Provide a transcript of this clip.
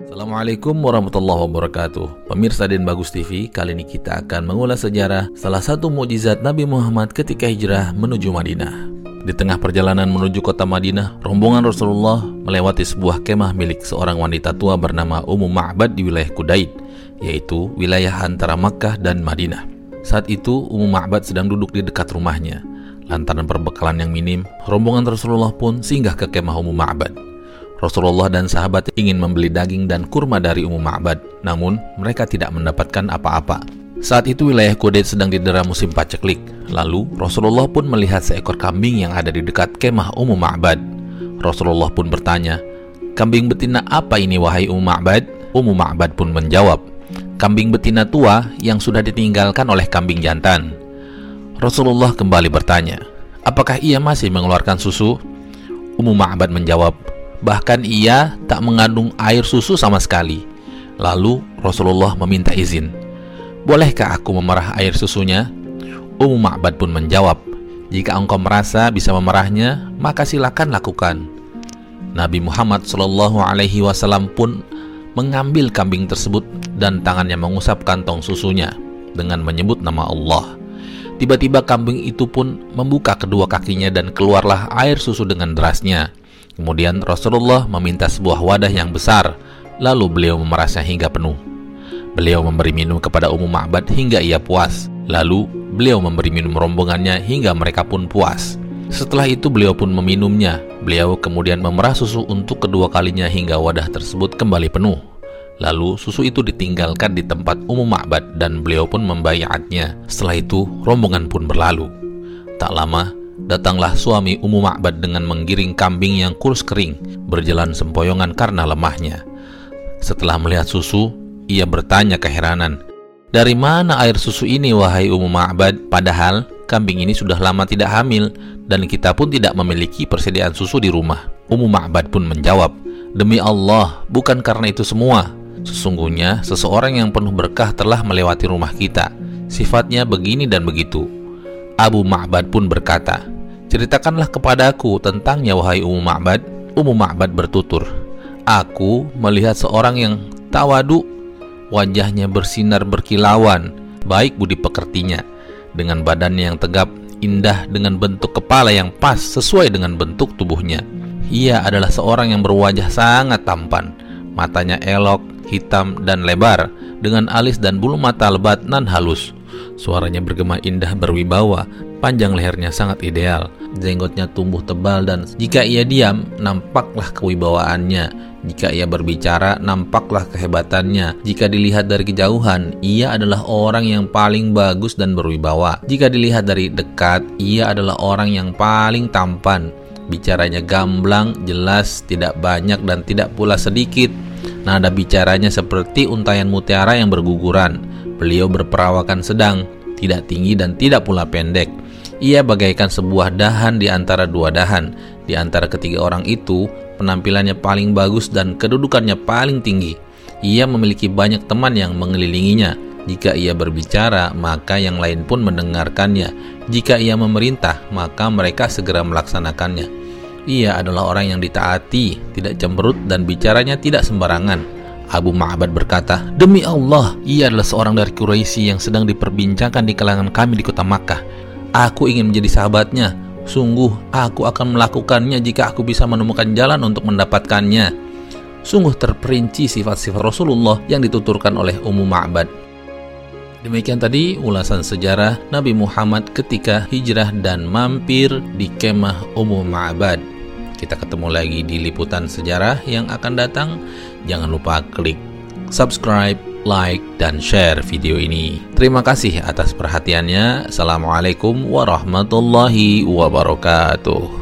Assalamualaikum warahmatullahi wabarakatuh. Pemirsa Den Bagus TV Kali ini kita akan mengulas sejarah Salah satu mukjizat Nabi Muhammad ketika hijrah menuju Madinah. Di tengah perjalanan menuju kota Madinah Rombongan Rasulullah melewati sebuah kemah milik seorang wanita tua bernama Ummu Ma'bad di wilayah Kudaid Yaitu wilayah antara Makkah dan Madinah. Saat itu Ummu Ma'bad sedang duduk di dekat rumahnya. Lantaran perbekalan yang minim Rombongan Rasulullah pun singgah ke kemah Ummu Ma'bad Rasulullah dan sahabat ingin membeli daging dan kurma dari Ummu Ma'bad, namun mereka tidak mendapatkan apa-apa. Saat itu wilayah Kudet sedang didera musim paceklik. Lalu Rasulullah pun melihat seekor kambing yang ada di dekat kemah Ummu Ma'bad. Rasulullah pun bertanya, "Kambing betina apa ini wahai Ummu Ma'bad?" Ummu Ma'bad pun menjawab, "Kambing betina tua yang sudah ditinggalkan oleh kambing jantan." Rasulullah kembali bertanya, "Apakah ia masih mengeluarkan susu?" Ummu Ma'bad menjawab, Bahkan ia tak mengandung air susu sama sekali. Lalu Rasulullah meminta izin. Bolehkah aku memerah air susunya? Ummu Ma'bad pun menjawab, jika engkau merasa bisa memerahnya, maka silakan lakukan. Nabi Muhammad Shallallahu Alaihi Wasallam pun mengambil kambing tersebut dan tangannya mengusap kantong susunya dengan menyebut nama Allah. Tiba-tiba kambing itu pun membuka kedua kakinya dan keluarlah air susu dengan derasnya. Kemudian Rasulullah meminta sebuah wadah yang besar, lalu beliau memerasnya hingga penuh. Beliau memberi minum kepada Ummu Ma'bad hingga ia puas. Lalu beliau memberi minum rombongannya hingga mereka pun puas. Setelah itu beliau pun meminumnya. Beliau kemudian memerah susu untuk kedua kalinya hingga wadah tersebut kembali penuh. Lalu susu itu ditinggalkan di tempat Ummu Ma'bad dan beliau pun membayatnya. Setelah itu rombongan pun berlalu. Tak lama Datanglah suami Ummu Ma'bad dengan menggiring kambing yang kurus kering, berjalan sempoyongan karena lemahnya. Setelah melihat susu, ia bertanya keheranan, "Dari mana air susu ini, wahai Ummu Ma'bad? Padahal kambing ini sudah lama tidak hamil dan kita pun tidak memiliki persediaan susu di rumah." Ummu Ma'bad pun menjawab, "Demi Allah, bukan karena itu semua. Sesungguhnya seseorang yang penuh berkah telah melewati rumah kita. Sifatnya begini dan begitu." Abu Ma'bad pun berkata, Ceritakanlah kepadaku tentangnya wahai Ummu Ma'bad. Ummu Ma'bad bertutur, Aku melihat seorang yang tawadu, wajahnya bersinar berkilauan, baik budi pekertinya, dengan badannya yang tegap, indah dengan bentuk kepala yang pas sesuai dengan bentuk tubuhnya. Ia adalah seorang yang berwajah sangat tampan, matanya elok, hitam dan lebar, dengan alis dan bulu mata lebat nan halus. Suaranya bergema indah berwibawa, panjang lehernya sangat ideal, jenggotnya tumbuh tebal dan jika ia diam, nampaklah kewibawaannya. Jika ia berbicara, nampaklah kehebatannya. Jika dilihat dari kejauhan, ia adalah orang yang paling bagus dan berwibawa. Jika dilihat dari dekat, ia adalah orang yang paling tampan. Bicaranya gamblang, jelas, tidak banyak dan tidak pula sedikit. Nada bicaranya seperti untayan mutiara yang berguguran Beliau berperawakan sedang, tidak tinggi dan tidak pula pendek. Ia bagaikan sebuah dahan di antara dua dahan. Di antara ketiga orang itu, penampilannya paling bagus dan kedudukannya paling tinggi. Ia memiliki banyak teman yang mengelilinginya. Jika ia berbicara, maka yang lain pun mendengarkannya. Jika ia memerintah, maka mereka segera melaksanakannya. Ia adalah orang yang ditaati, tidak cemberut, dan bicaranya tidak sembarangan. Abu Ma'bad berkata, Demi Allah, ia adalah seorang dari Quraisy yang sedang diperbincangkan di kalangan kami di kota Makkah. Aku ingin menjadi sahabatnya. Sungguh, aku akan melakukannya jika aku bisa menemukan jalan untuk mendapatkannya. Sungguh terperinci sifat-sifat Rasulullah yang dituturkan oleh Ummu Ma'bad. Demikian tadi ulasan sejarah Nabi Muhammad ketika hijrah dan mampir di kemah Ummu Ma'bad. Kita ketemu lagi di liputan sejarah yang akan datang. Jangan lupa klik subscribe, like, dan share video ini. Terima kasih atas perhatiannya. Assalamualaikum warahmatullahi wabarakatuh.